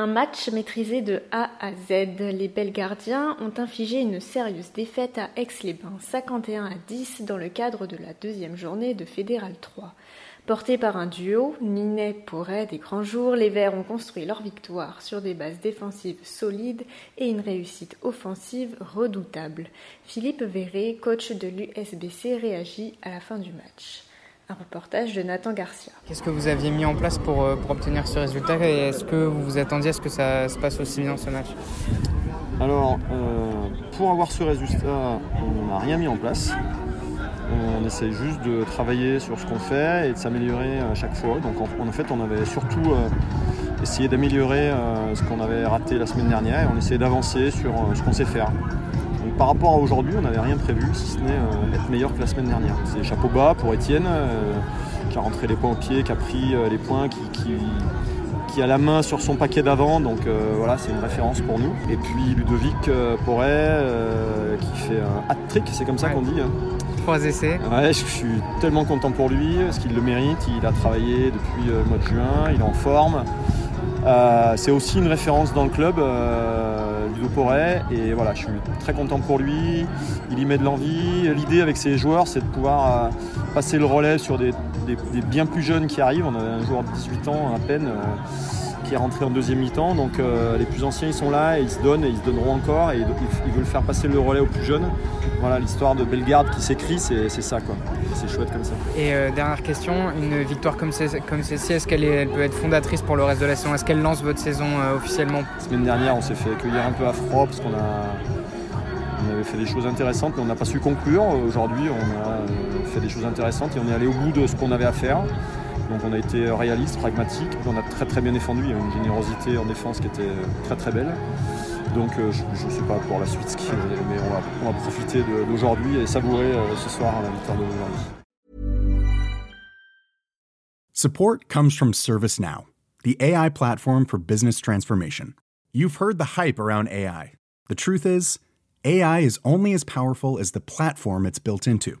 Un match maîtrisé de A à Z. Les Belgardiens ont infligé une sérieuse défaite à Aix-les-Bains, 51 à 10 dans le cadre de la deuxième journée de Fédéral 3. Portés par un duo, Ninet pourrait des grands jours, les Verts ont construit leur victoire sur des bases défensives solides et une réussite offensive redoutable. Philippe Verret, coach de l'USBC, réagit à la fin du match. Un reportage de Nathan Garcia. Qu'est-ce que vous aviez mis en place pour, euh, pour obtenir ce résultat et est-ce que vous vous attendiez à ce que ça se passe aussi bien ce match? Alors, euh, pour avoir ce résultat, on n'a rien mis en place. On essaie juste de travailler sur ce qu'on fait et de s'améliorer à chaque fois. Donc en, en fait, on avait surtout euh, essayé d'améliorer euh, ce qu'on avait raté la semaine dernière et on essayait d'avancer sur euh, ce qu'on sait faire. Donc par rapport à aujourd'hui, on n'avait rien prévu si ce n'est euh, être meilleur que la semaine dernière. C'est chapeau bas pour Étienne euh, qui a rentré les points au pied, qui a pris euh, les points, qui, qui- qui a la main sur son paquet d'avant. Donc voilà, c'est une référence pour nous. Et puis Ludovic Porret qui fait un hat-trick, c'est comme ça Ouais. qu'on dit. hein. Trois essais. Ouais, je suis tellement content pour lui, parce qu'il le mérite. Il a travaillé depuis le mois de juin, il est en forme. C'est aussi une référence dans le club, et voilà, je suis très content pour lui. Il y met de l'envie. L'idée avec ses joueurs, c'est de pouvoir euh, passer le relais sur des bien plus jeunes qui arrivent. On a un joueur de 18 ans à peine euh, qui est rentré en deuxième mi-temps, donc euh, les plus anciens ils sont là et ils se donnent et ils se donneront encore et ils, ils veulent faire passer le relais aux plus jeunes. Voilà, l'histoire de Bellegarde qui s'écrit, c'est ça quoi. C'est chouette comme ça. Et euh, dernière question, une victoire comme, celle- comme celle-ci, est-ce qu'elle est- elle peut être fondatrice pour le reste de la saison? Est-ce qu'elle lance votre saison euh, officiellement? La semaine dernière, on s'est fait accueillir un peu à froid parce qu'on a, on avait fait des choses intéressantes, mais on n'a pas su conclure. Aujourd'hui, on a fait des choses intéressantes et on est allé au bout de ce qu'on avait à faire. Donc on a été réaliste, pragmatique, on a très très bien défendu. Il y a une générosité en défense qui était très très belle. Donc euh, je ne sais pas pour la suite mais on va, profiter d'aujourd'hui et savourer euh, ce soir la victoire de lundi. Support comes from ServiceNow, the AI platform for business transformation. You've heard the hype around AI. The truth is, AI is only as powerful as the platform it's built into.